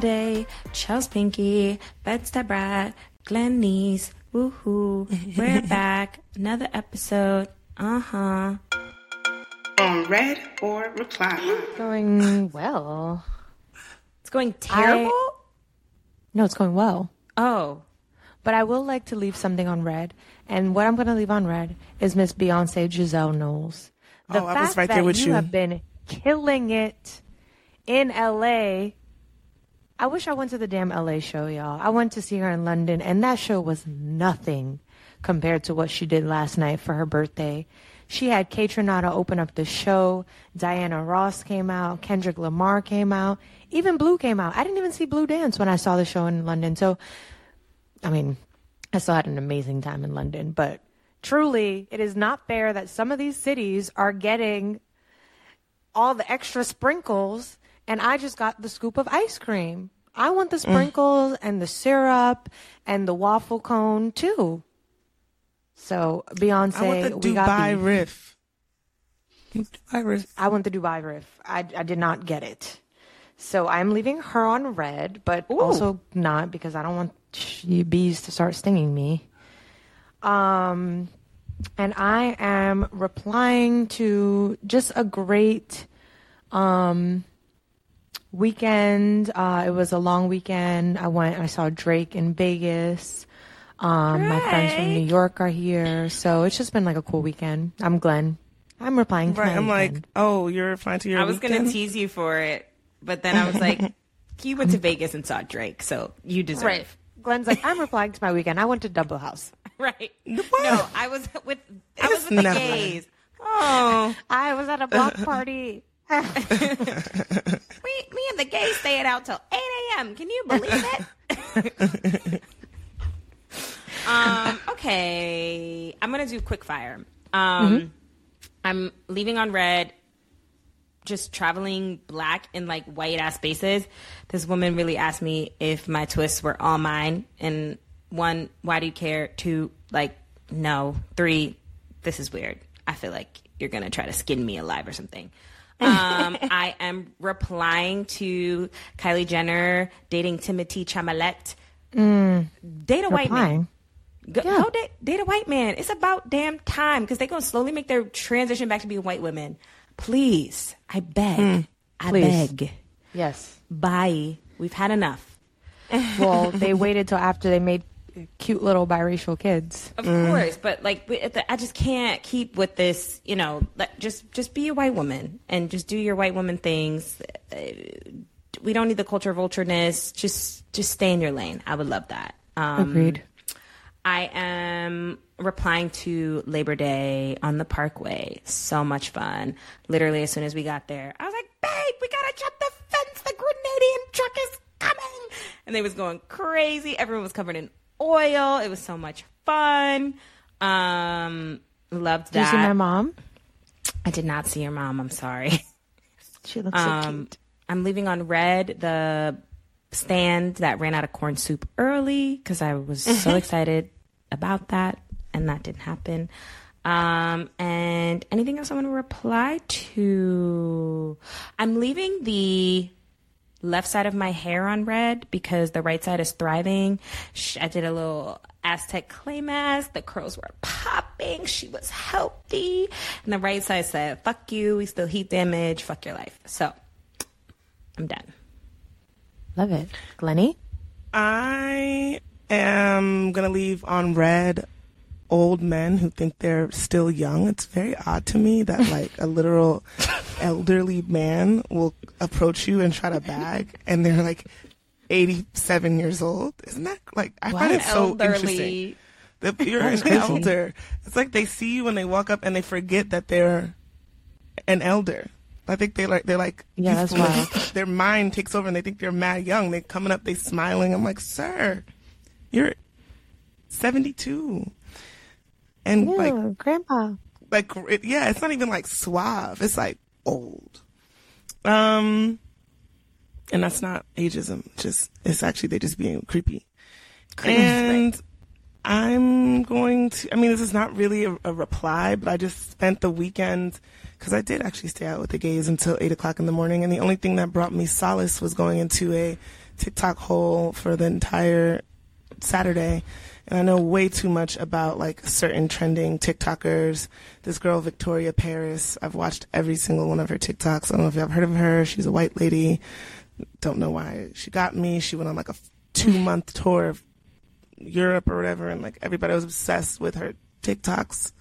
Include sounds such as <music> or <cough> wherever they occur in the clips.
Sade, Chels Pinky, Bed Brat, Glenn Neese, woohoo. <laughs> We're back. Another episode. Uh huh. on red or reply. Going well. It's going terrible? No, it's going well. oh. But I will like to leave something on red. And what I'm going to leave on red is Miss Beyonce Giselle Knowles. The Oh, I fact was right that there with you you. have been killing it in LA. I wish I went to the damn LA show, y'all. I went to see her in London, and that show was nothing compared to what she did last night for her birthday. She had Kaytranada open up the show. Diana Ross came out. Kendrick Lamar came out. Even Blue came out. I didn't even see Blue dance when I saw the show in London. So I mean, I still had an amazing time in London, but truly, it is not fair that some of these cities are getting all the extra sprinkles, and I just got the scoop of ice cream. I want the sprinkles and the syrup and the waffle cone too. So Beyonce, I want the we got Dubai. Riff. Dubai Riff. I want the Dubai Riff. I, I did not get it. So I'm leaving her on red, but also not because I don't want bees to start stinging me. Um, and I am replying to just a great um, weekend. Uh, it was a long weekend. I went, I saw Drake in Vegas. Um, my friends from New York are here. So it's just been like a cool weekend. I'm Glenn. I'm replying to Right. I'm like, oh, you're replying to your I was going to tease you for it, but then I was <laughs> like, you went to Vegas and saw Drake, so you deserve Right. Glenn's like, I'm replying to my weekend. I went to Double House. <laughs> Right. What? No, I was with I was with the never. gays. Oh, <laughs> I was at a block party. <laughs> we, me and the gays stayed out till 8 a.m. Can you believe it? <laughs> um, okay. I'm going to do quick fire. Um, I'm leaving on red, just traveling black in like white ass spaces. This woman really asked me if my twists were all mine. And one, why do you care? Two, like, no. Three, this is weird. I feel like you're going to try to skin me alive or something. Um, I am replying to Kylie Jenner dating Timothée Chalamet. Date a white man. Replying. Go, go date, date a white man. It's about damn time because they're going to slowly make their transition back to being white women. Please, I beg. I Please. beg. Yes. Bye. We've had enough. Well, they waited till after they made cute little biracial kids. Of course, but like but at the- I just can't keep with this. You know, like, just just be a white woman and just do your white woman things. We don't need the culture of vultureness. Just just stay in your lane. I would love that. Um, Agreed. I am replying to Labor Day on the Parkway. So much fun. Literally, as soon as we got there, I was like, babe, we gotta jump the fence. The Grenadian truck is coming. And they was going crazy. Everyone was covered in oil. It was so much fun. Um, loved Did you that. see my mom? I did not see your mom. I'm sorry. <laughs> She looks so Um, cute. I'm leaving on red the stand that ran out of corn soup early because I was so excited about that, and that didn't happen. Um, and anything else I want to reply to? I'm leaving the left side of my hair on red because the right side is thriving. I did a little Aztec clay mask. The curls were popping. She was healthy. And the right side said, fuck you. We still heat damage. Fuck your life. So I'm done. Love it. Glenny? I am gonna leave on red old men who think they're still young. It's very odd to me that <laughs> like a literal elderly man will approach you and try to bag, and they're like eighty-seven years old. Isn't that like I find it so interesting? If you're an elder, it's like they see you when they walk up and they forget that they're an elder. I think they like they're like Yeah, that's wild. Their mind takes over and they think they're mad young. They're coming up, they smiling. I'm like, sir, you're 72, and Yeah, like grandpa. like it, yeah, it's not even like suave. It's like old. Um, and that's not ageism. Just it's actually they just being creepy. And I'm going to. I mean, this is not really a, a reply, but I just spent the weekend because I did actually stay out with the gays until eight o'clock in the morning, and the only thing that brought me solace was going into a TikTok hole for the entire Saturday. And I know way too much about like certain trending TikTokers. This girl, Victoria Paris, I've watched every single one of her TikToks. I don't know if have heard of her. She's a white lady. Don't know why she got me. She went on like a two month tour of Europe or whatever, and like everybody was obsessed with her TikToks,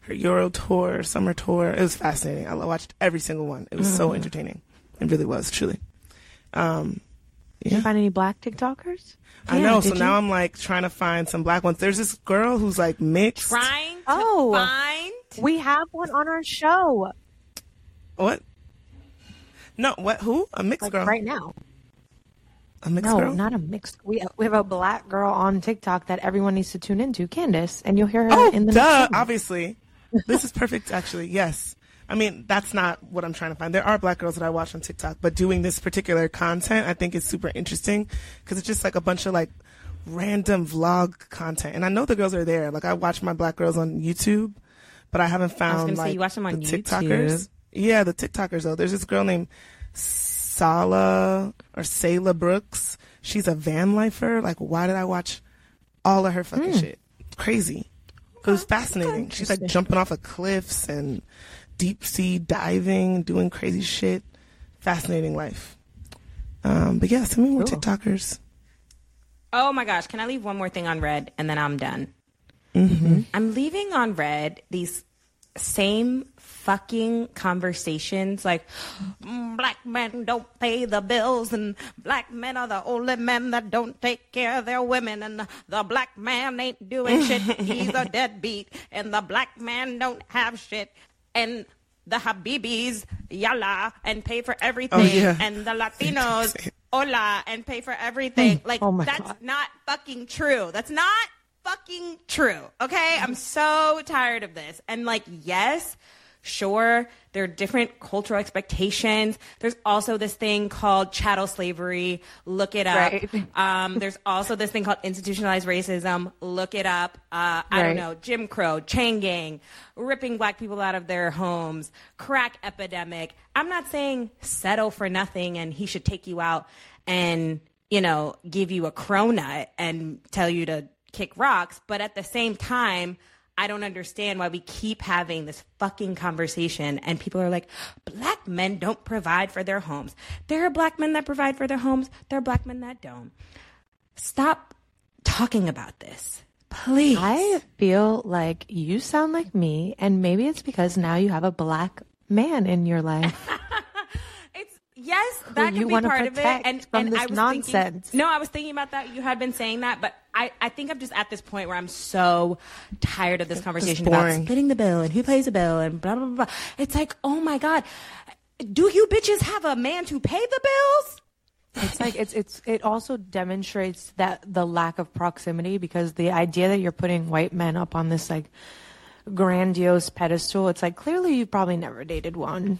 her Euro tour, summer tour. It was fascinating. I watched every single one. It was so entertaining. It really was, truly. Um, Did you find any black TikTokers? I know. So did now? I'm like trying to find some black ones. There's this girl who's like mixed. Trying to Oh. find. We have one on our show, What? No, what? Who? A mixed like girl? right now. A mixed girl. No, girl? not a mixed. We we have a black girl on TikTok that everyone needs to tune into, Kandace, and you'll hear her Oh, in the duh! next. Obviously, this is perfect. Actually, yes. I mean, that's not what I'm trying to find. There are black girls that I watch on TikTok, but doing this particular content, I think is super interesting because it's just like a bunch of like random vlog content. And I know the girls are there. Like I watch my black girls on YouTube, but I haven't found say, like you watch them on the YouTube? TikTokers. Yeah, the TikTokers though. There's this girl named Sala or Sayla Brooks. She's a van lifer. Like, why did I watch all of her fucking hmm. shit? Crazy. It was fascinating. She's like jumping off of cliffs and deep sea diving, doing crazy shit. Fascinating life. Um, but yeah, send me more Cool. TikTokers. Oh my gosh, can I leave one more thing on red and then I'm done? I'm leaving on red these same fucking conversations like "Mm, black men don't pay the bills and black men are the only men that don't take care of their women and the, the black man ain't doing shit <laughs> he's a deadbeat and the black man don't have shit and the habibis yalla and pay for everything Oh, yeah. and the <laughs> latinos hola and pay for everything mm. like Oh that's God. not fucking true. That's not fucking true. Okay? I'm so tired of this. And like, yes, sure, there are different cultural expectations. There's also this thing called chattel slavery. Look it up. Right. Um, there's also this thing called institutionalized racism. Look it up. Uh, I don't know, Jim Crow, chain gang, ripping black people out of their homes, crack epidemic. I'm not saying settle for nothing and he should take you out and, you know, give you a cronut and tell you to kick rocks. But at the same time, I don't understand why we keep having this fucking conversation and people are like, black men don't provide for their homes. There are black men that provide for their homes. There are black men that don't. Stop talking about this. Please. I feel like you sound like me, and maybe it's because now you have a black man in your life. Yes, that could be part of it. And and I was nonsense. Thinking, no, I was thinking about that. You had been saying that, but I, I think I'm just at this point where I'm so tired of this conversation about splitting the bill and who pays the bill and blah blah blah. blah. It's like, oh my god, do you bitches have a man to pay the bills? It's like it's it's it also demonstrates that the lack of proximity because the idea that you're putting white men up on this like grandiose pedestal, it's like clearly you've probably never dated one.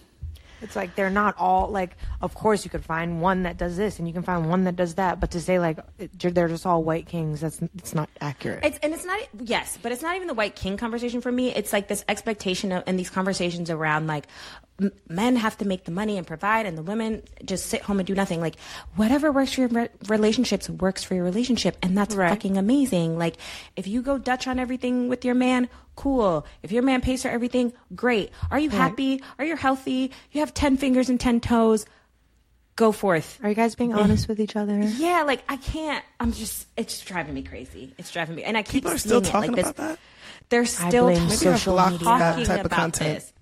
It's like they're not all like. Of course, you could find one that does this, and you can find one that does that. But to say like they're just all white kings, that's it's not accurate. It's and it's not yes, but it's not even the white king conversation for me. It's like this expectation of and these conversations around like men have to make the money and provide, and the women just sit home and do nothing. Like whatever works for your re- relationships works for your relationship, and that's Right. fucking amazing. Like if you go Dutch on everything with your man, cool. If your man pays for everything, great. Are you happy? Are you healthy? You have ten fingers and ten toes. Go forth. Are you guys being honest with each other? <laughs> Yeah, like I can't. I'm just. It's driving me crazy. It's driving me, and I keep People are still seeing it, talking like this, about that They're still blame talking, Maybe I social blocked media. that talking type of about content this.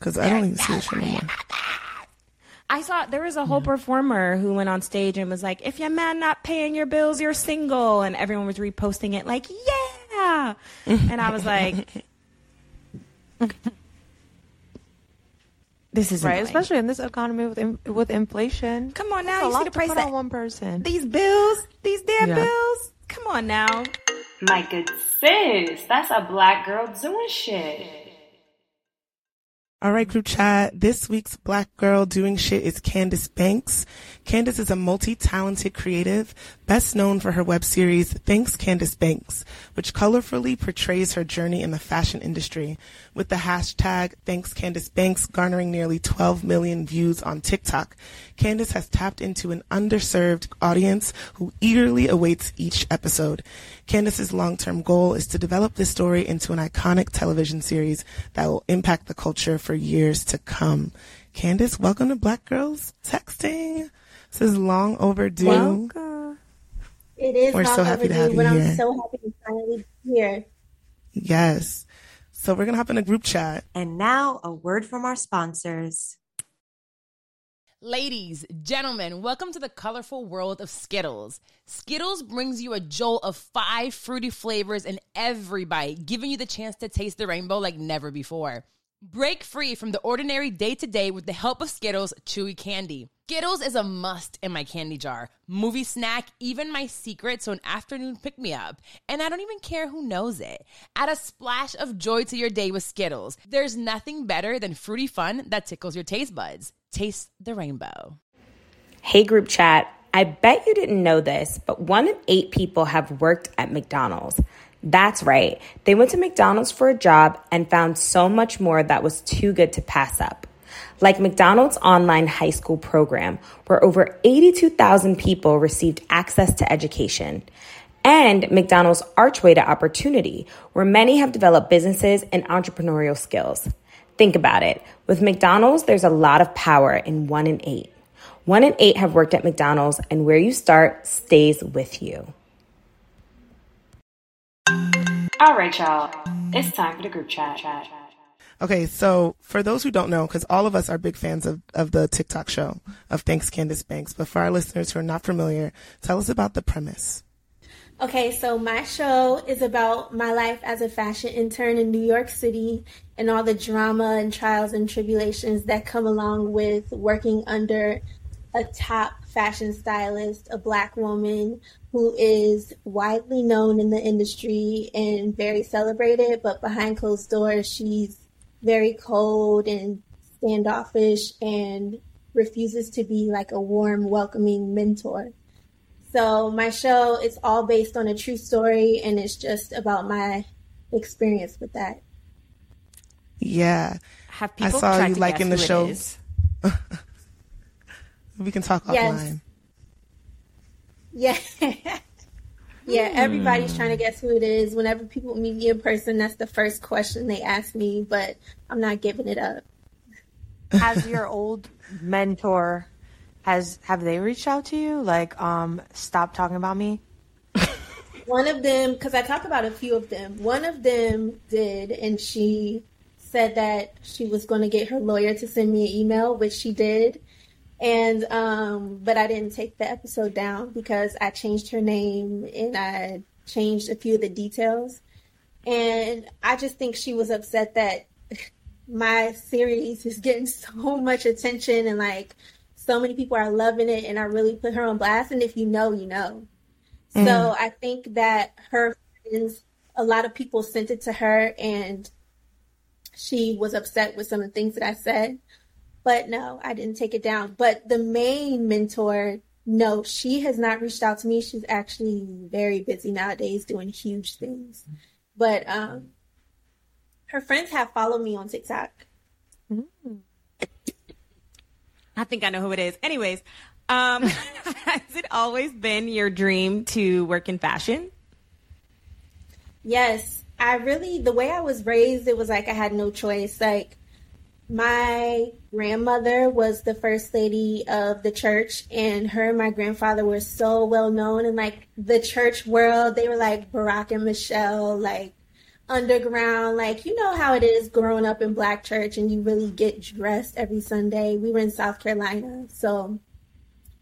Because I don't even see this shit anymore. I saw there was a whole performer who went on stage and was like, "If your man not paying your bills, you're single," and everyone was reposting it like, "Yeah." ah. And I was like, <laughs> this is Right, annoying. especially in this economy with in, with inflation. Come on now, a you see lot the to price put on one person. these bills, these damn Yeah. bills. Come on now. My good sis, that's a black girl doing shit. All right, group chat. This week's black girl doing shit is Kandace Banks. Kandace is a multi-talented creative, best known for her web series Thanks Kandace Banks, which colorfully portrays her journey in the fashion industry, with the hashtag Thanks Kandace Banks garnering nearly 12 million views on TikTok. Kandace has tapped into an underserved audience who eagerly awaits each episode. Kandace's long-term goal is to develop this story into an iconic television series that will impact the culture for years to come. Kandace, welcome to Black Girls Texting. This is long overdue. It is We're so happy to have you but here. I'm so happy to finally be here. Yes. So we're gonna hop in a group chat. And now a word from our sponsors. Ladies, gentlemen, welcome to the colorful world of Skittles. Skittles brings you a jolt of five fruity flavors in every bite, giving you the chance to taste the rainbow like never before. Break free from the ordinary day to day with the help of Skittles Chewy Candy. Skittles is a must in my candy jar, movie snack, even my secret so an afternoon pick me up. And I don't even care who knows it. Add a splash of joy to your day with Skittles. There's nothing better than fruity fun that tickles your taste buds. Taste the rainbow. Hey, group chat. I bet you didn't know this, but one in eight people have worked at McDonald's. That's right. They went to McDonald's for a job and found so much more that was too good to pass up. Like McDonald's online high school program, where over 82,000 people received access to education. And McDonald's Archway to Opportunity, where many have developed businesses and entrepreneurial skills. Think about it. With McDonald's, there's a lot of power in one in eight. One in eight have worked at McDonald's, and where you start stays with you. All right, y'all. It's time for the group chat. Okay, so for those who don't know, because all of us are big fans of, of the TikTok show of Thanks Kandace Banks, but for our listeners who are not familiar, tell us about the premise. Okay, so my show is about my life as a fashion intern in New York City and all the drama and trials and tribulations that come along with working under a top fashion stylist, a black woman who is widely known in the industry and very celebrated, but behind closed doors, she's very cold and standoffish and refuses to be like a warm, welcoming mentor. So my show is all based on a true story and it's just about my experience with that. Yeah, Have I people saw tried you to liking the guess who show. <laughs> it is? we can talk Yes. offline. Yeah. <laughs> yeah, everybody's trying to guess who it is. Whenever people meet me in person, that's the first question they ask me, but I'm not giving it up. Has your <laughs> old mentor has have they reached out to you? Like, um, stop talking about me. One of them, because I talk about a few of them, one of them did, and she said that she was going to get her lawyer to send me an email, which she did. And, um, but I didn't take the episode down because I changed her name and I changed a few of the details. And I just think she was upset that <laughs> my series is getting <laughs> so much attention and like so many people are loving it and I really put her on blast. And if you know, you know. So I think that her friends, a lot of people sent it to her and she was upset with some of the things that I said. But no, I didn't take it down. But the main mentor, no, she has not reached out to me. She's actually very busy nowadays doing huge things. But um her friends have followed me on TikTok. I think I know who it is. Anyways, um, <laughs> has it always been your dream to work in fashion? Yes, I really the way I was raised, it was like I had no choice. Like my grandmother was the first lady of the church, and her and my grandfather were so well known in like the church world. They were like Barack and Michelle, like underground. Like you know how it is growing up in black church, and you really get dressed every Sunday. We were in South Carolina, so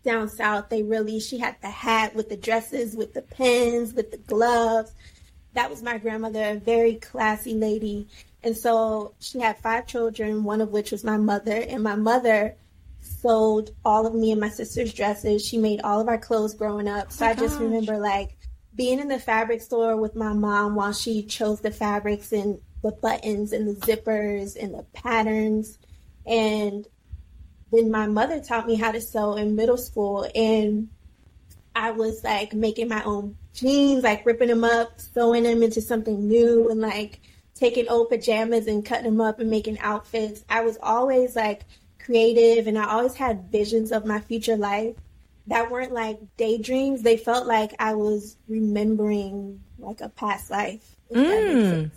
down south they really she had the hat with the dresses with the pins with the gloves that was my grandmother, a very classy lady. And so she had five children, one of which was my mother. And my mother sold all of me and my sister's dresses. She made all of our clothes growing up. So Oh I just remember like being in the fabric store with my mom while she chose the fabrics and the buttons and the zippers and the patterns. And then my mother taught me how to sew in middle school. And I was like making my own jeans, like ripping them up, sewing them into something new, and like taking old pajamas and cutting them up and making outfits. I was always like creative and I always had visions of my future life that weren't like daydreams. They felt like I was remembering like a past life. if that makes sense.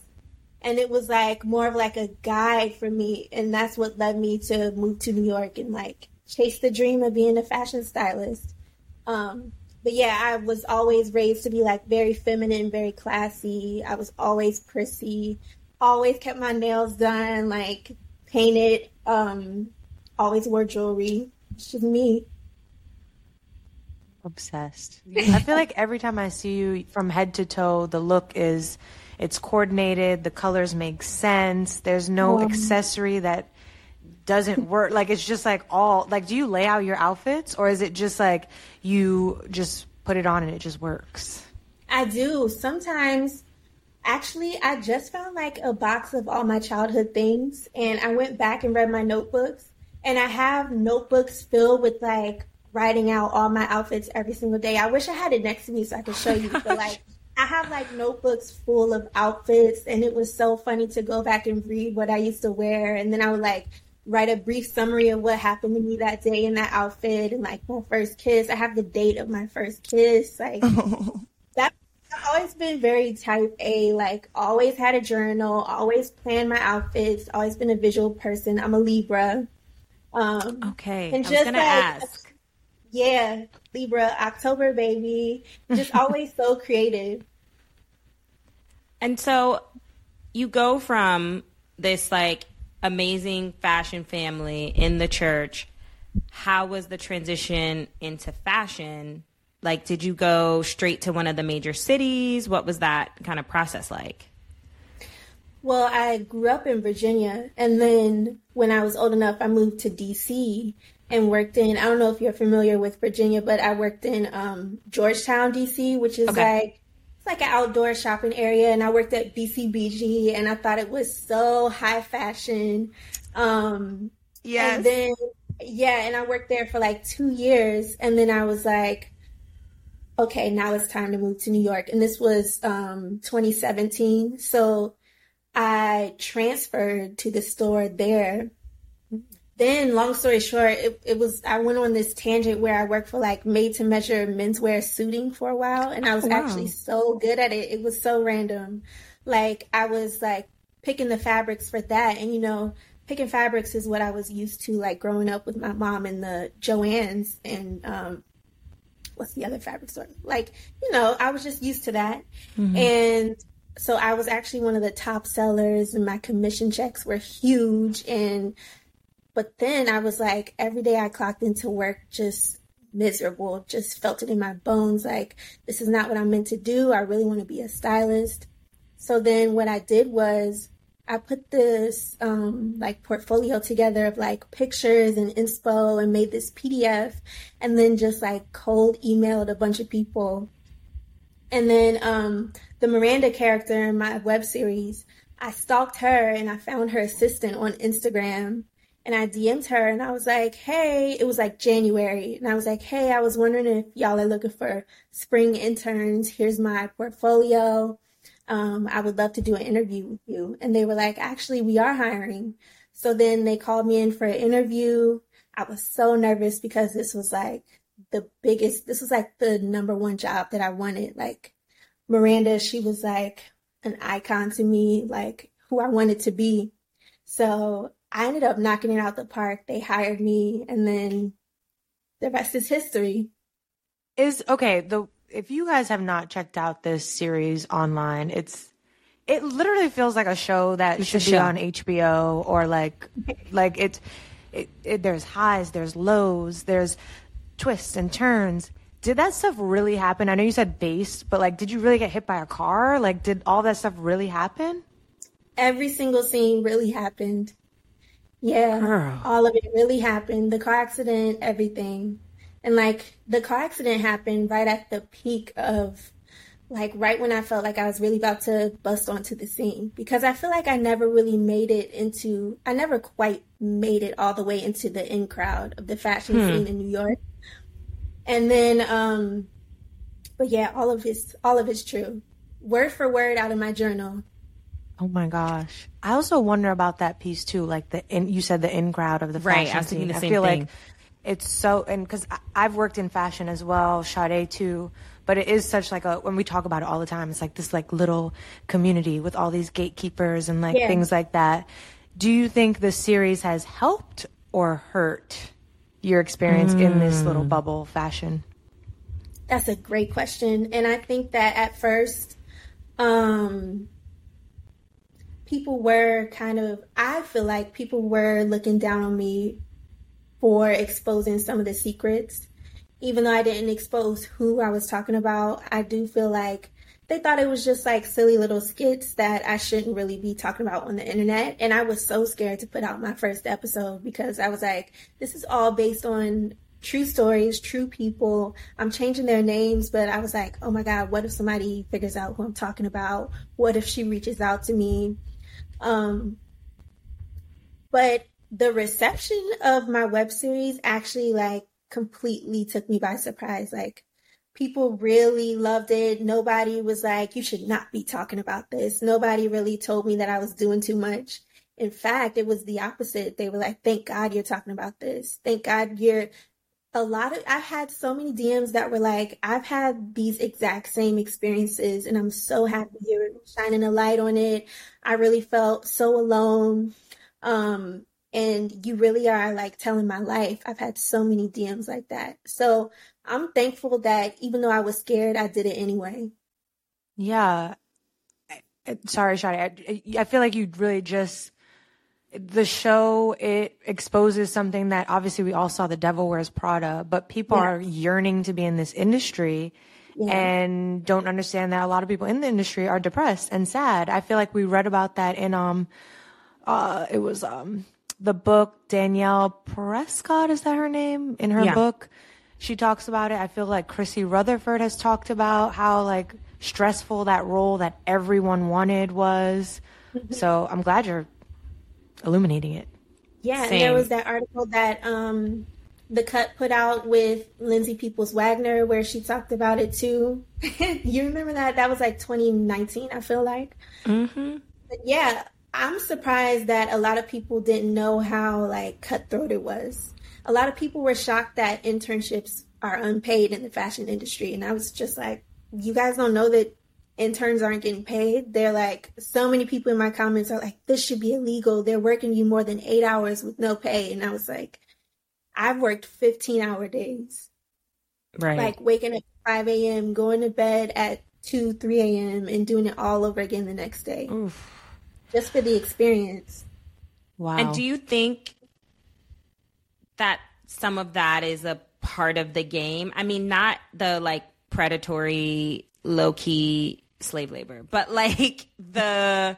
And it was like more of like a guide for me. And that's what led me to move to New York and like chase the dream of being a fashion stylist. Um, but yeah, I was always raised to be like very feminine, very classy. I was always prissy, always kept my nails done, like painted, um, always wore jewelry. It's just me. Obsessed. I feel like every time I see you from head to toe, the look is it's coordinated, the colors make sense. There's no accessory that doesn't work. Like it's just like all like do you lay out your outfits or is it just like you just put it on and it just works? I do. Sometimes, actually, I just found like a box of all my childhood things, and I went back and read my notebooks, and I have notebooks filled with like writing out all my outfits every single day. I wish I had it next to me so I could show you, but like. <laughs> I have like notebooks full of outfits, and it was so funny to go back and read what I used to wear. And then I would like write a brief summary of what happened to me that day in that outfit, and like my first kiss. I have the date of my first kiss. Like, <laughs> that I've always been very type A, like always had a journal, always planned my outfits, always been a visual person. I'm a Libra. Um Okay. And I was just gonna like- ask. yeah, Libra, October baby. Just always so <laughs> creative. And so you go from this like amazing fashion family in the church. How was the transition into fashion? Like, did you go straight to one of the major cities? What was that kind of process like? Well, I grew up in Virginia, and then when I was old enough, I moved to DC and worked in. I don't know if you're familiar with Virginia, but I worked in um, Georgetown, DC, which is Okay. like it's like an outdoor shopping area. And I worked at BCBG, and I thought it was so high fashion. Um, Yes. and then, yeah, and I worked there for like two years. And then I was like, okay, now it's time to move to New York. And this was um, 2017. So I transferred to the store there. Then, long story short, it, it was, I went on this tangent where I worked for like made to measure menswear suiting for a while. And I was wow. actually so good at it. It was so random. Like, I was like picking the fabrics for that. And, you know, picking fabrics is what I was used to, like growing up with my mom in the Joann's and um, what's the other fabric store? Like, you know, I was just used to that. And so I was actually one of the top sellers, and my commission checks were huge. And but then I was like, every day I clocked into work just miserable, just felt it in my bones. Like, this is not what I'm meant to do. I really want to be a stylist. So then what I did was I put this um, like portfolio together of like pictures and inspo and made this PDF and then just like cold emailed a bunch of people. And then um, the Miranda character in my web series, I stalked her and I found her assistant on Instagram and I DM'd her and I was like, hey, it was like January. And I was like, hey, I was wondering if y'all are looking for spring interns. Here's my portfolio. Um, I would love to do an interview with you. And they were like, actually, we are hiring. So then they called me in for an interview. I was so nervous because this was like the biggest, this was like the number one job that I wanted. Like Miranda, she was like an icon to me, like who I wanted to be. So I ended up knocking it out the park. They hired me and then the rest is history. Is okay, the if you guys have not checked out this series online, it's it literally feels like a show that It's should a be show. on HBO or like <laughs> like it's it, it there's highs, there's lows, there's twists and turns. did that stuff really happen? I know you said based, but like, did you really get hit by a car? Like, did all that stuff really happen? Every single scene really happened. Yeah, Girl. all of it really happened. The car accident, everything. And like the car accident happened right at the peak of like right when I felt like I was really about to bust onto the scene because I feel like I never really made it into I never quite made it all the way into the in crowd of the fashion scene in New York. And then um but yeah, all of it's all of it's true. Word for word out of my journal. Oh my gosh. I also wonder about that piece too. Like the in, you said the in crowd of the Right, fashion I was thinking scene. the I same feel thing. like it's so and because I've worked in fashion as well, Sade too. But it is such like a when we talk about it all the time, it's like this like little community with all these gatekeepers and like Yeah. things like that. Do you think the series has helped or hurt your experience in this Mm. little bubble fashion? That's a great question. And I think that at first, um, people were kind of, I feel like people were looking down on me for exposing some of the secrets. Even though I didn't expose who I was talking about, I do feel like they thought it was just like silly little skits that I shouldn't really be talking about on the internet. And I was so scared to put out my first episode because I was like, this is all based on true stories, true people. I'm changing their names, but I was like, oh my God, what if somebody figures out who I'm talking about? What if she reaches out to me? Um, but the reception of my web series actually like completely took me by surprise. Like people really loved it. Nobody was like, you should not be talking about this. Nobody really told me that I was doing too much. In fact, it was the opposite. They were like, thank God you're talking about this. Thank God you're a lot of I've had so many DMs that were like, I've had these exact same experiences and I'm so happy you're shining a light on it. I really felt so alone. Um and you really are like telling my life. I've had so many DMs like that. So I'm thankful that even though I was scared, I did it anyway. Yeah. I- I- Sorry, Shadi. I, I feel like you really just the show it exposes something that obviously we all saw the devil wears prada but people Yeah. are yearning to be in this industry Yeah. and don't understand that a lot of people in the industry are depressed and sad i feel like we read about that in um uh it was um the book danielle prescod is that her name in her Yeah. book she talks about it i feel like chrissy rutherford has talked about how like stressful that role that everyone wanted was so i'm glad you're illuminating it Yeah, and there was that article that um the cut put out with Lindsay Peoples Wagner where she talked about it too. <laughs> you remember that? That was like 2019, I feel like. Mm-hmm. But yeah, I'm surprised that a lot of people didn't know how like cutthroat it was. A lot of people were shocked that internships are unpaid in the fashion industry, and I was just like, you guys don't know that interns aren't getting paid. They're like, so many people in my comments are like, this should be illegal. They're working you more than eight hours with no pay, and I was like, I've worked 15 hour days Right. like waking up at 5 a.m., going to bed at 2, 3 a.m., and doing it all over again the next day. Just for the experience. wow And do you think that some of that is a part of the game? I mean, not the like predatory, low key slave labor, but like <laughs> the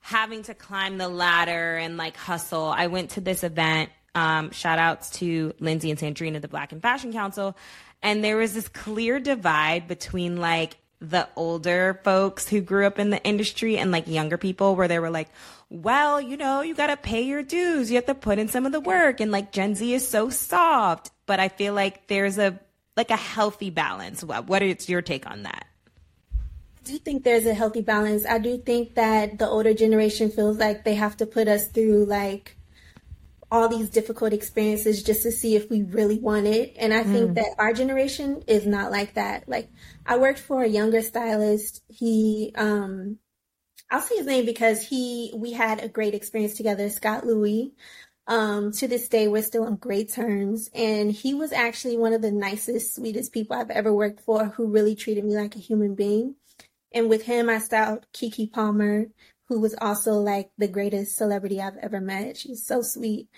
having to climb the ladder and like hustle. I went to this event. Um, shout outs to Lindsay and Sandrina, the Black in Fashion Council. And there was this clear divide between like the older folks who grew up in the industry and like younger people where they were like, well, you know, you got to pay your dues. You have to put in some of the work. And like Gen Z is so soft. But I feel like there's a, like a healthy balance. What, what is your take on that? Do think there's a healthy balance. I do think that the older generation feels like they have to put us through like all these difficult experiences just to see if we really want it. And I think that our generation is not like that. Like I worked for a younger stylist. He um I'll say his name because he we had a great experience together, Scott Louis. Um, to this day, we're still on great terms. And he was actually one of the nicest, sweetest people I've ever worked for who really treated me like a human being. And with him, I styled Keke Palmer, who was also like the greatest celebrity I've ever met. She's so sweet.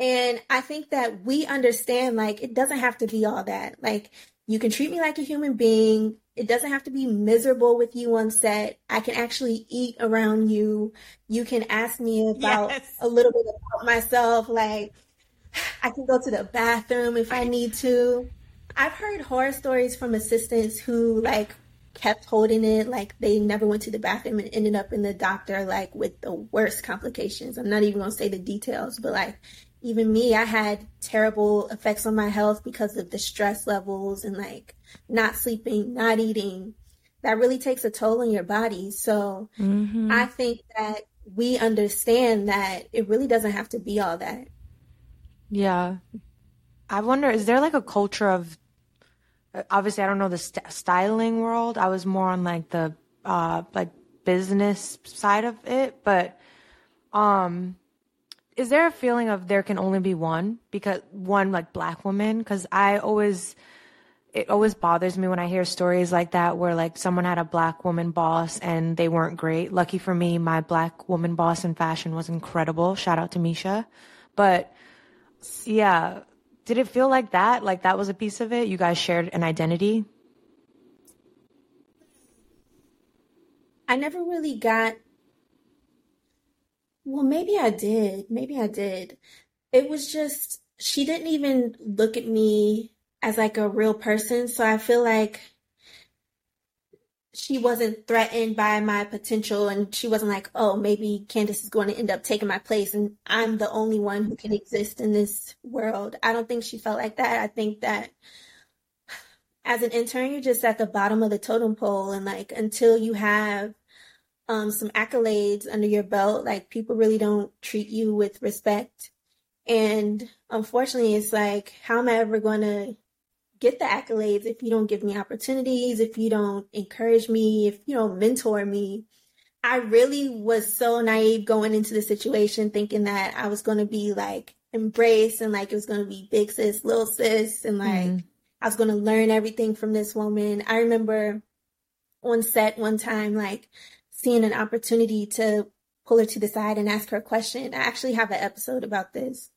And I think that we understand like it doesn't have to be all that. Like You can treat me like a human being. It doesn't have to be miserable with you on set. I can actually eat around you. You can ask me about Yes. a little bit about myself. Like, I can go to the bathroom if I need to. I've heard horror stories from assistants who, like, kept holding it, like, they never went to the bathroom and ended up in the doctor, like, with the worst complications. I'm not even going to say the details, but, like, even me, I had terrible effects on my health because of the stress levels and like not sleeping, not eating. That really takes a toll on your body. So mm-hmm. I think that we understand that it really doesn't have to be all that. Yeah. I wonder, is there like a culture of, obviously, I don't know the st- styling world. I was more on like the, uh, like business side of it, but, um, is there a feeling of there can only be one because one like black woman? Cause I always, it always bothers me when I hear stories like that where like someone had a black woman boss and they weren't great. Lucky for me, my black woman boss in fashion was incredible. Shout out to Misha. But yeah. Did it feel like that? Like that was a piece of it? You guys shared an identity? I never really got. Well, maybe I did. Maybe I did. It was just, she didn't even look at me as like a real person. So I feel like she wasn't threatened by my potential and she wasn't like, oh, maybe Kandace is going to end up taking my place and I'm the only one who can exist in this world. I don't think she felt like that. I think that as an intern, you're just at the bottom of the totem pole and like until you have um, some accolades under your belt, like people really don't treat you with respect. And unfortunately, it's like, how am I ever going to get the accolades if you don't give me opportunities, if you don't encourage me, if you don't mentor me? I really was so naive going into the situation, thinking that I was going to be like embraced and like it was going to be big sis, little sis, and like mm-hmm. I was going to learn everything from this woman. I remember on set one time, like seeing an opportunity to pull her to the side and ask her a question. I actually have an episode about this.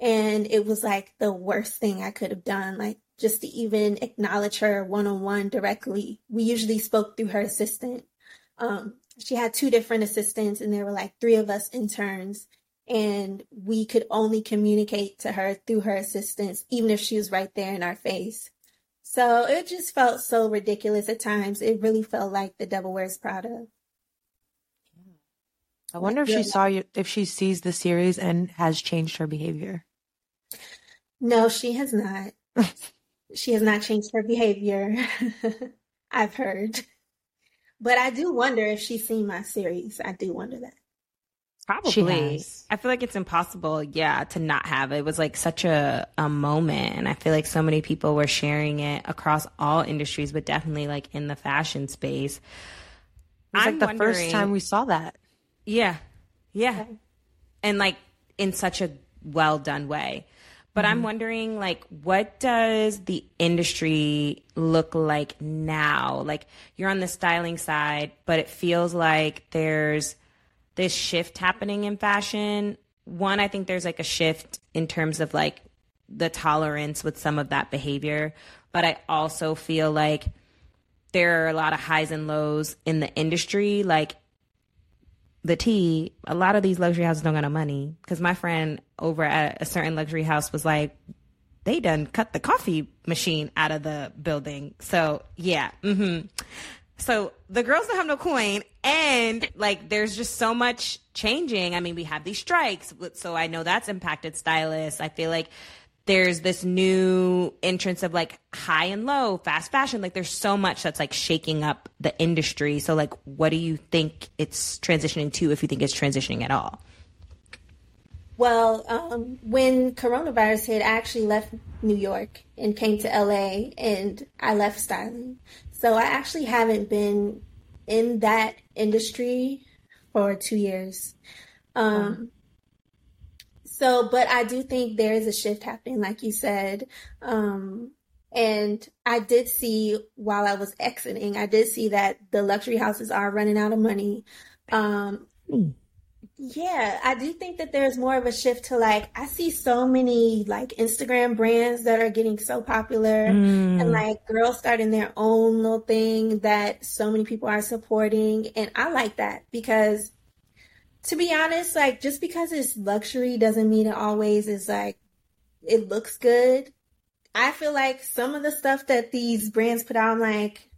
And it was like the worst thing I could have done, like just to even acknowledge her one on one directly. We usually spoke through her assistant. Um, she had two different assistants, and there were like three of us interns. And we could only communicate to her through her assistants, even if she was right there in our face. So it just felt so ridiculous at times. It really felt like the devil wears Prada. I wonder if she saw you, if she sees the series and has changed her behavior. No, she has not. <laughs> she has not changed her behavior. <laughs> I've heard. But I do wonder if she's seen my series. I do wonder that. Probably. I feel like it's impossible, yeah, to not have. It was like such a, a moment. And I feel like so many people were sharing it across all industries, but definitely like in the fashion space. It was I'm like the first time we saw that. Yeah. Yeah. And like in such a well done way. But I'm mm-hmm. wondering like what does the industry look like now? Like you're on the styling side, but it feels like there's this shift happening in fashion. One, I think there's like a shift in terms of like the tolerance with some of that behavior, but I also feel like there are a lot of highs and lows in the industry like the tea, a lot of these luxury houses don't got no money. Because my friend over at a certain luxury house was like, they done cut the coffee machine out of the building. So yeah, hmm So the girls don't have no coin, and like there's just so much changing. I mean, we have these strikes, so I know that's impacted stylists. I feel like there's this new entrance of like high and low, fast fashion. Like there's so much that's like shaking up the industry. So like, what do you think it's transitioning to? If you think it's transitioning at all? Well, um, when coronavirus hit, I actually left New York and came to LA and I left styling. So I actually haven't been in that industry for two years. Um, so, but I do think there is a shift happening, like you said. Um, and I did see while I was exiting, I did see that the luxury houses are running out of money. Um, Yeah, I do think that there's more of a shift to like I see so many like Instagram brands that are getting so popular Mm. and like girls starting their own little thing that so many people are supporting and I like that because to be honest, like just because it's luxury doesn't mean it always is like it looks good. I feel like some of the stuff that these brands put out, I'm like,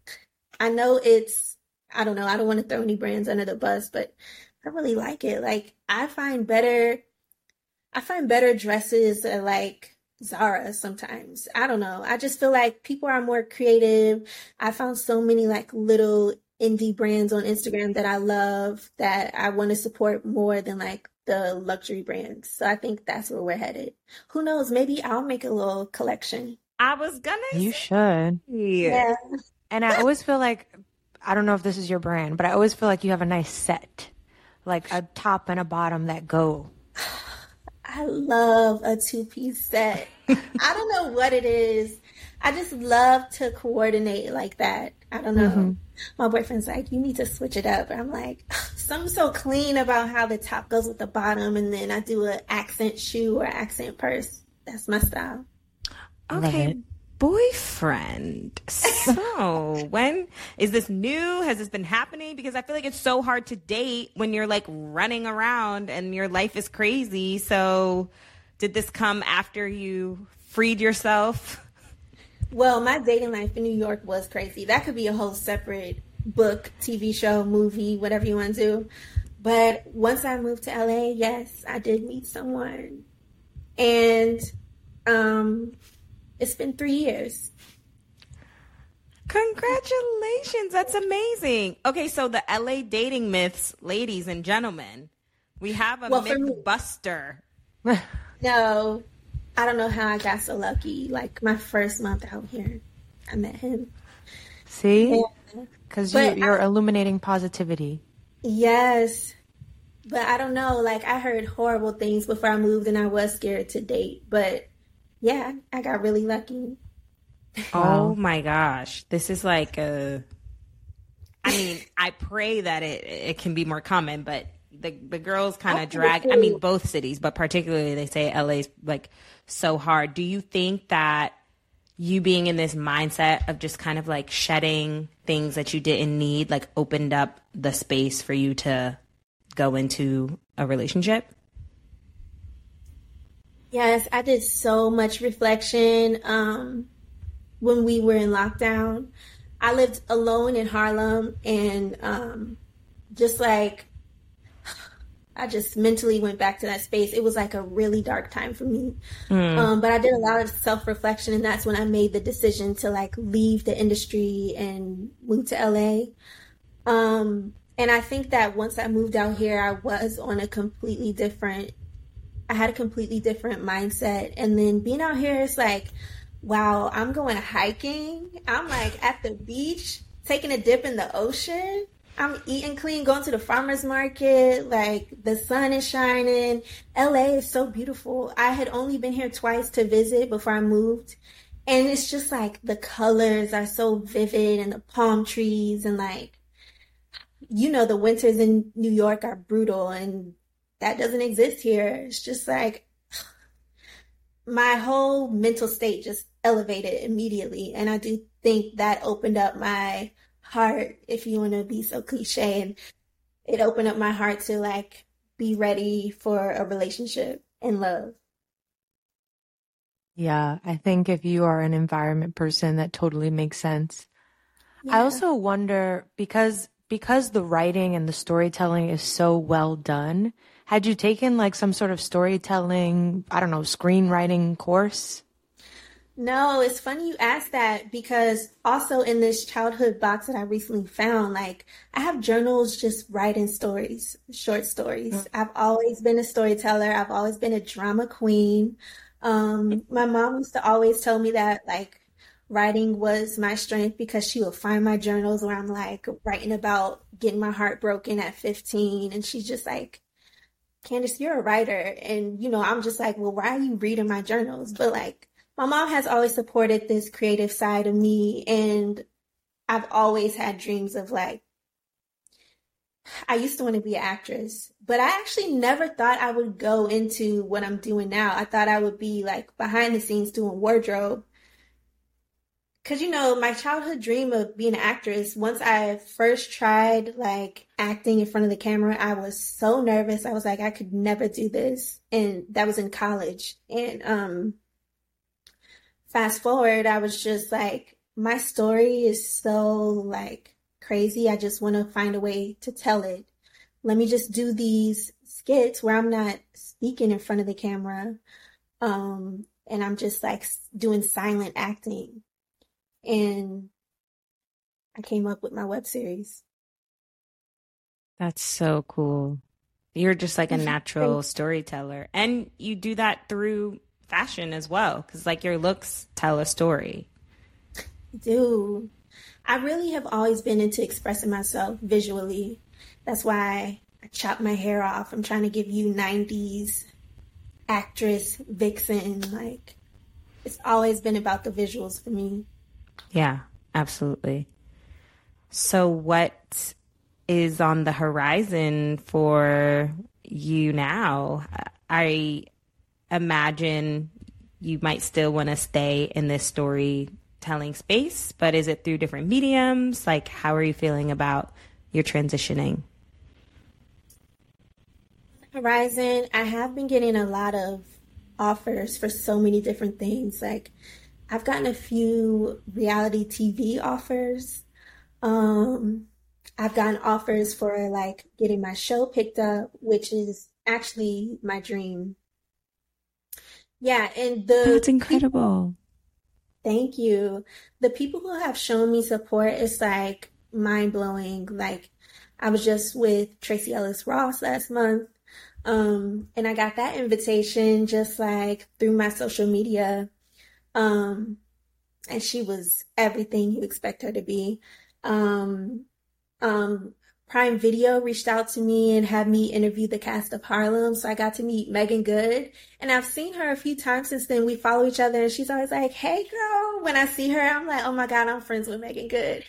I know it's, I don't know, I don't want to throw any brands under the bus, but I really like it. Like, I find better, I find better dresses at like Zara sometimes. I don't know. I just feel like people are more creative. I found so many like little indie brands on Instagram that I love that I want to support more than like the luxury brands. So I think that's where we're headed. Who knows? Maybe I'll make a little collection. I was gonna. You should. Yeah. And I always feel like I don't know if this is your brand, but I always feel like you have a nice set, like a top and a bottom that go. <sighs> I love a two piece set. <laughs> I don't know what it is. I just love to coordinate like that. I don't know. Mm-hmm. My boyfriend's like, you need to switch it up. I'm like, <laughs> something's so clean about how the top goes with the bottom, and then I do an accent shoe or accent purse. That's my style. Okay, boyfriend. So, <laughs> when is this new? Has this been happening? Because I feel like it's so hard to date when you're like running around and your life is crazy. So, did this come after you freed yourself? Well, my dating life in New York was crazy. That could be a whole separate book, TV show, movie, whatever you want to do. But once I moved to LA, yes, I did meet someone. And um it's been 3 years. Congratulations. That's amazing. Okay, so the LA dating myths, ladies and gentlemen, we have a Well, myth buster. <laughs> No, I don't know how I got so lucky. Like my first month out here, I met him. See, Yeah. because you, you're I- illuminating positivity. Yes. But I don't know, like I heard horrible things before I moved and I was scared to date. But yeah, I got really lucky. <laughs> Oh my gosh. This is like a I mean, I pray that it it can be more common, but the the girls kind of drag I mean both cities, but particularly they say LA's like so hard. Do you think that you being in this mindset of just kind of like shedding things that you didn't need like opened up the space for you to go into a relationship? Yes, I did so much reflection um, when we were in lockdown. I lived alone in Harlem and um, just like I just mentally went back to that space. It was like a really dark time for me. Um, but I did a lot of self reflection, and that's when I made the decision to like leave the industry and move to LA. Um, and I think that once I moved out here, I was on a completely different I had a completely different mindset. And then being out here, it's like, wow, I'm going hiking. I'm like at the beach, taking a dip in the ocean. I'm eating clean, going to the farmer's market. Like the sun is shining. LA is so beautiful. I had only been here twice to visit before I moved. And it's just like the colors are so vivid and the palm trees and like, you know, the winters in New York are brutal and that doesn't exist here. It's just like <sighs> my whole mental state just elevated immediately. And I do think that opened up my heart, if you want to be so cliche. And it opened up my heart to like be ready for a relationship and love. Yeah, I think if you are an environment person, that totally makes sense. I also wonder because because the writing and the storytelling is so well done. Had you taken like some sort of storytelling, I don't know, screenwriting course? No, it's funny you asked that because also in this childhood box that I recently found, like I have journals just writing stories, short stories. I've always been a storyteller. I've always been a drama queen. Um, my mom used to always tell me that like writing was my strength because she would find my journals where I'm like writing about getting my heart broken at 15 and she's just like, Kandace, you're a writer. And, you know, I'm just like, well, why are you reading my journals? But like, my mom has always supported this creative side of me. And I've always had dreams of like I used to want to be an actress, but I actually never thought I would go into what I'm doing now. I thought I would be like behind the scenes doing wardrobe. Cause you know, my childhood dream of being an actress, once I first tried like acting in front of the camera, I was so nervous. I was like, I could never do this. And that was in college. And, um, fast forward, I was just like, my story is so like crazy. I just want to find a way to tell it. Let me just do these skits where I'm not speaking in front of the camera. Um, and I'm just like doing silent acting and I came up with my web series. That's so cool. You're just like a <laughs> natural storyteller. And you do that through fashion as well, because like your looks tell a story. Do. I really have always been into expressing myself visually. That's why I chopped my hair off. I'm trying to give you 90s actress, vixen. Like, it's always been about the visuals for me. Yeah, absolutely. So, what is on the horizon for you now? I imagine you might still want to stay in this storytelling space, but is it through different mediums? Like, how are you feeling about your transitioning? Horizon, I have been getting a lot of offers for so many different things. Like, I've gotten a few reality TV offers. Um, I've gotten offers for like getting my show picked up, which is actually my dream. Yeah, and the That's incredible. People, thank you. The people who have shown me support is like mind blowing. Like I was just with Tracee Ellis Ross last month. Um, and I got that invitation just like through my social media. Um, and she was everything you expect her to be. Um, um, Prime Video reached out to me and had me interview the cast of Harlem. So I got to meet Meagan Good. And I've seen her a few times since then. We follow each other and she's always like, Hey girl. When I see her, I'm like, Oh my God, I'm friends with Meagan Good.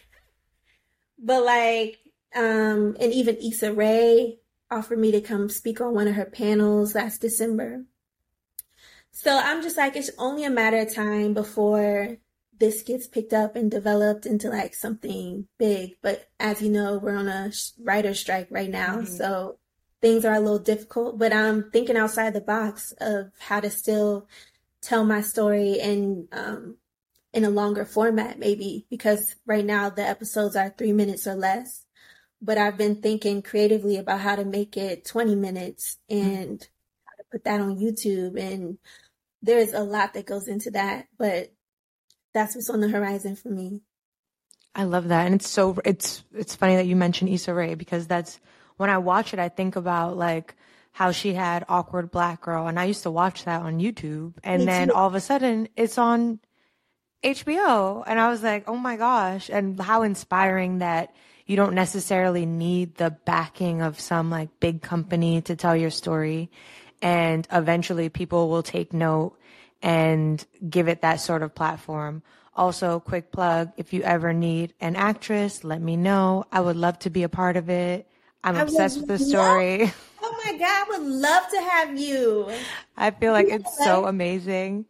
But like, um, and even Issa Rae offered me to come speak on one of her panels last December. So I'm just like, it's only a matter of time before this gets picked up and developed into like something big. But as you know, we're on a writer strike right now. Mm-hmm. So things are a little difficult, but I'm thinking outside the box of how to still tell my story and, um, in a longer format, maybe because right now the episodes are three minutes or less. But I've been thinking creatively about how to make it 20 minutes and mm-hmm. how to put that on YouTube and there's a lot that goes into that, but that's what's on the horizon for me. I love that. And it's so, it's, it's funny that you mentioned Issa Rae because that's, when I watch it, I think about like how she had Awkward Black Girl and I used to watch that on YouTube and me then too. all of a sudden it's on HBO and I was like, oh my gosh. And how inspiring that you don't necessarily need the backing of some like big company to tell your story and eventually people will take note and give it that sort of platform. Also, quick plug, if you ever need an actress, let me know. I would love to be a part of it. I'm obsessed with the story. <laughs> oh my God, I would love to have you. I feel like it's LA? so amazing.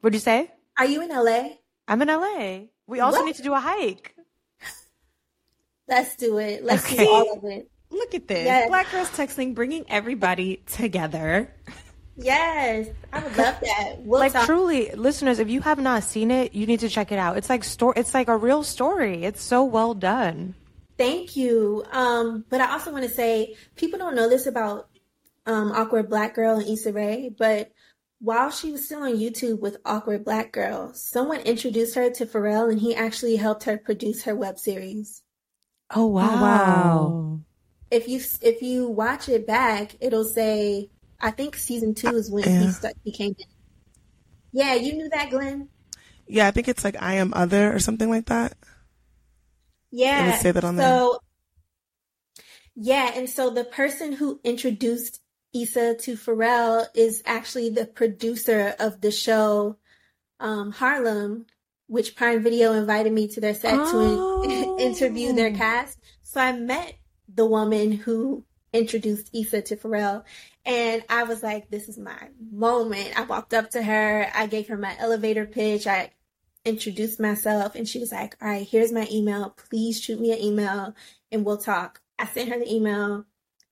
What'd you say? Are you in LA? I'm in LA. We also what? need to do a hike. <laughs> Let's do it. Let's okay. do all of it. Look at this. Yes. Black Girls Texting, bringing everybody together. <laughs> Yes, I would love that. We'll like talk- truly, listeners, if you have not seen it, you need to check it out. It's like story. It's like a real story. It's so well done. Thank you. Um, but I also want to say people don't know this about um, Awkward Black Girl and Issa Rae, but while she was still on YouTube with Awkward Black Girl, someone introduced her to Pharrell, and he actually helped her produce her web series. Oh wow! Oh, wow if you if you watch it back, it'll say I think season two is when yeah. he st- he came in. Yeah, you knew that, Glenn. Yeah, I think it's like I am other or something like that. Yeah, say that on so, there. Yeah, and so the person who introduced Issa to Pharrell is actually the producer of the show um, Harlem, which Prime Video invited me to their set oh. to in- <laughs> interview their cast. So I met the woman who introduced Issa to Pharrell. And I was like, this is my moment. I walked up to her. I gave her my elevator pitch. I introduced myself and she was like, all right, here's my email. Please shoot me an email and we'll talk. I sent her the email.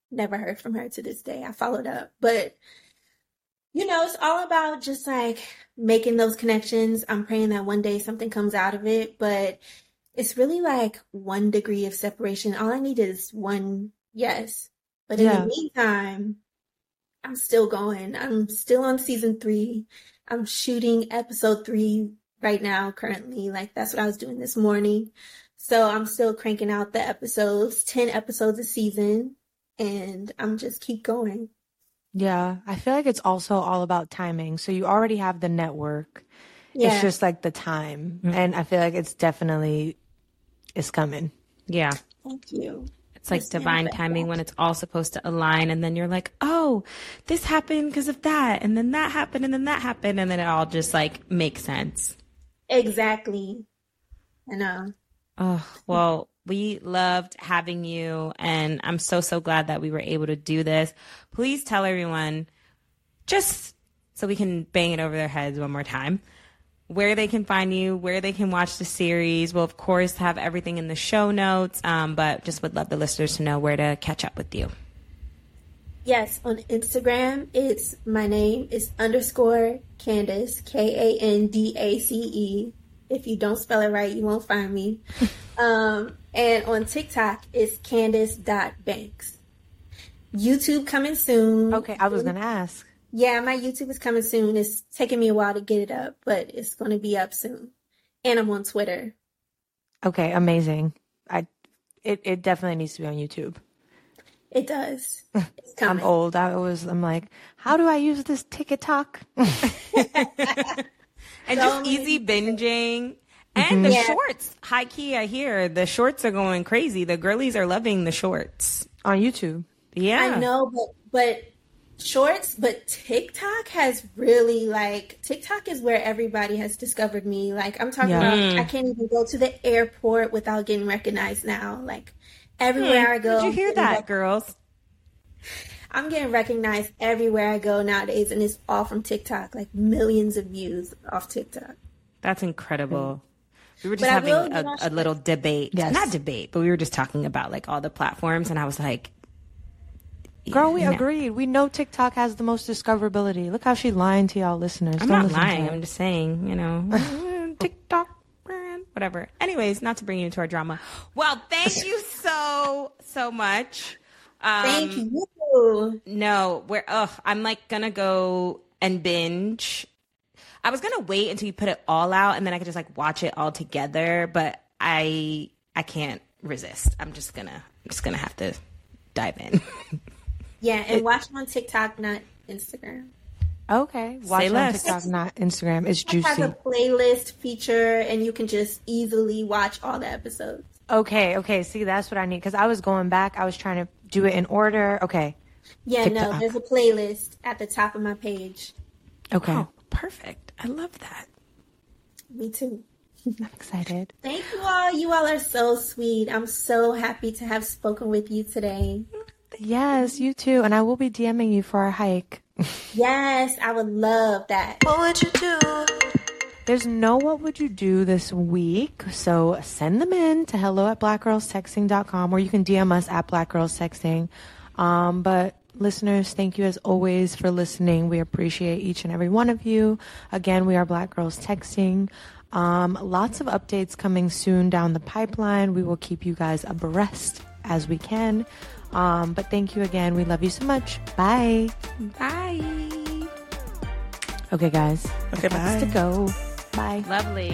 Never heard from her to this day. I followed up, but you know, it's all about just like making those connections. I'm praying that one day something comes out of it, but it's really like one degree of separation. All I need is one yes. But in Yeah. the meantime, I'm still going. I'm still on season three. I'm shooting episode three right now, currently. Like that's what I was doing this morning. So I'm still cranking out the episodes, 10 episodes a season, and I'm just keep going. Yeah, I feel like it's also all about timing. So you already have the network. Yeah. It's just like the time. Mm-hmm. And I feel like it's definitely it's coming. Yeah. Thank you. It's like divine timing when it's all supposed to align, and then you're like, oh, this happened because of that, and then that happened, and then that happened, and then it all just like makes sense. Exactly. I know. Oh, well, we loved having you, and I'm so, so glad that we were able to do this. Please tell everyone, just so we can bang it over their heads one more time, where they can find you, where they can watch the series. We'll, of course, have everything in the show notes, um, but just would love the listeners to know where to catch up with you. Yes, on Instagram, it's my name is underscore Kandace, K A N D A C E. If you don't spell it right, you won't find me. <laughs> um, and on TikTok, it's Kandace.banks. YouTube coming soon. Okay, I was going to ask. Yeah, my YouTube is coming soon. It's taking me a while to get it up, but it's going to be up soon. And I'm on Twitter. Okay, amazing. I it it definitely needs to be on YouTube. It does. <laughs> It's I'm old. I was I'm like, how do I use this TikTok? <laughs> And So just easy binging. And the mm-hmm. Yeah. shorts, high key, I hear the shorts are going crazy. The girlies are loving the shorts. on YouTube. Yeah. I know, but but shorts, but TikTok has really like TikTok is where everybody has discovered me. Like I'm talking Yeah. about, I can't even go to the airport without getting recognized now. Like everywhere hmm. I go, Did you hear that, rec- girls? I'm getting recognized everywhere I go nowadays, and it's all from TikTok. Like millions of views off TikTok. That's incredible. Hmm. We were just But having a, a little debate. Yes. Not debate, but we were just talking about like all the platforms, and I was like, Girl, we no. agreed. We know TikTok has the most discoverability. Look how she lying to y'all listeners. I'm Don't not listen lying. I'm just saying, you know, <laughs> TikTok, whatever. Anyways, not to bring you into our drama. Well, thank you so, so much. Um, Thank you. No, we're ugh, I'm like gonna go and binge. I was gonna wait until you put it all out and then I could just like watch it all together, but I I can't resist. I'm just gonna I'm just gonna have to dive in. <laughs> Yeah, and watch on TikTok, not Instagram. Okay. Watch Say on less. TikTok, not Instagram. It's juicy. It has a playlist feature, and you can just easily watch all the episodes. Okay, okay. See, that's what I need because I was going back. I was trying to do it in order. Okay. Yeah, no, there's a playlist at the top of my page. Okay. Oh, perfect. I love that. Me too. <laughs> I'm excited. Thank you all. You all are so sweet. I'm so happy to have spoken with you today. Yes, you too. And I will be DMing you for our hike. Yes, I would love that. What would you do? There's no what would you do this week. So send them in to hello at blackgirlstexting.com or you can DM us at blackgirlstexting. Um, but listeners, thank you as always for listening. We appreciate each and every one of you. Again, we are Black Girls Texting. Um, lots of updates coming soon down the pipeline. We will keep you guys abreast as we can. Um, but thank you again. We love you so much. Bye. Bye. Okay, guys. Okay, Lots to go. Bye. Lovely.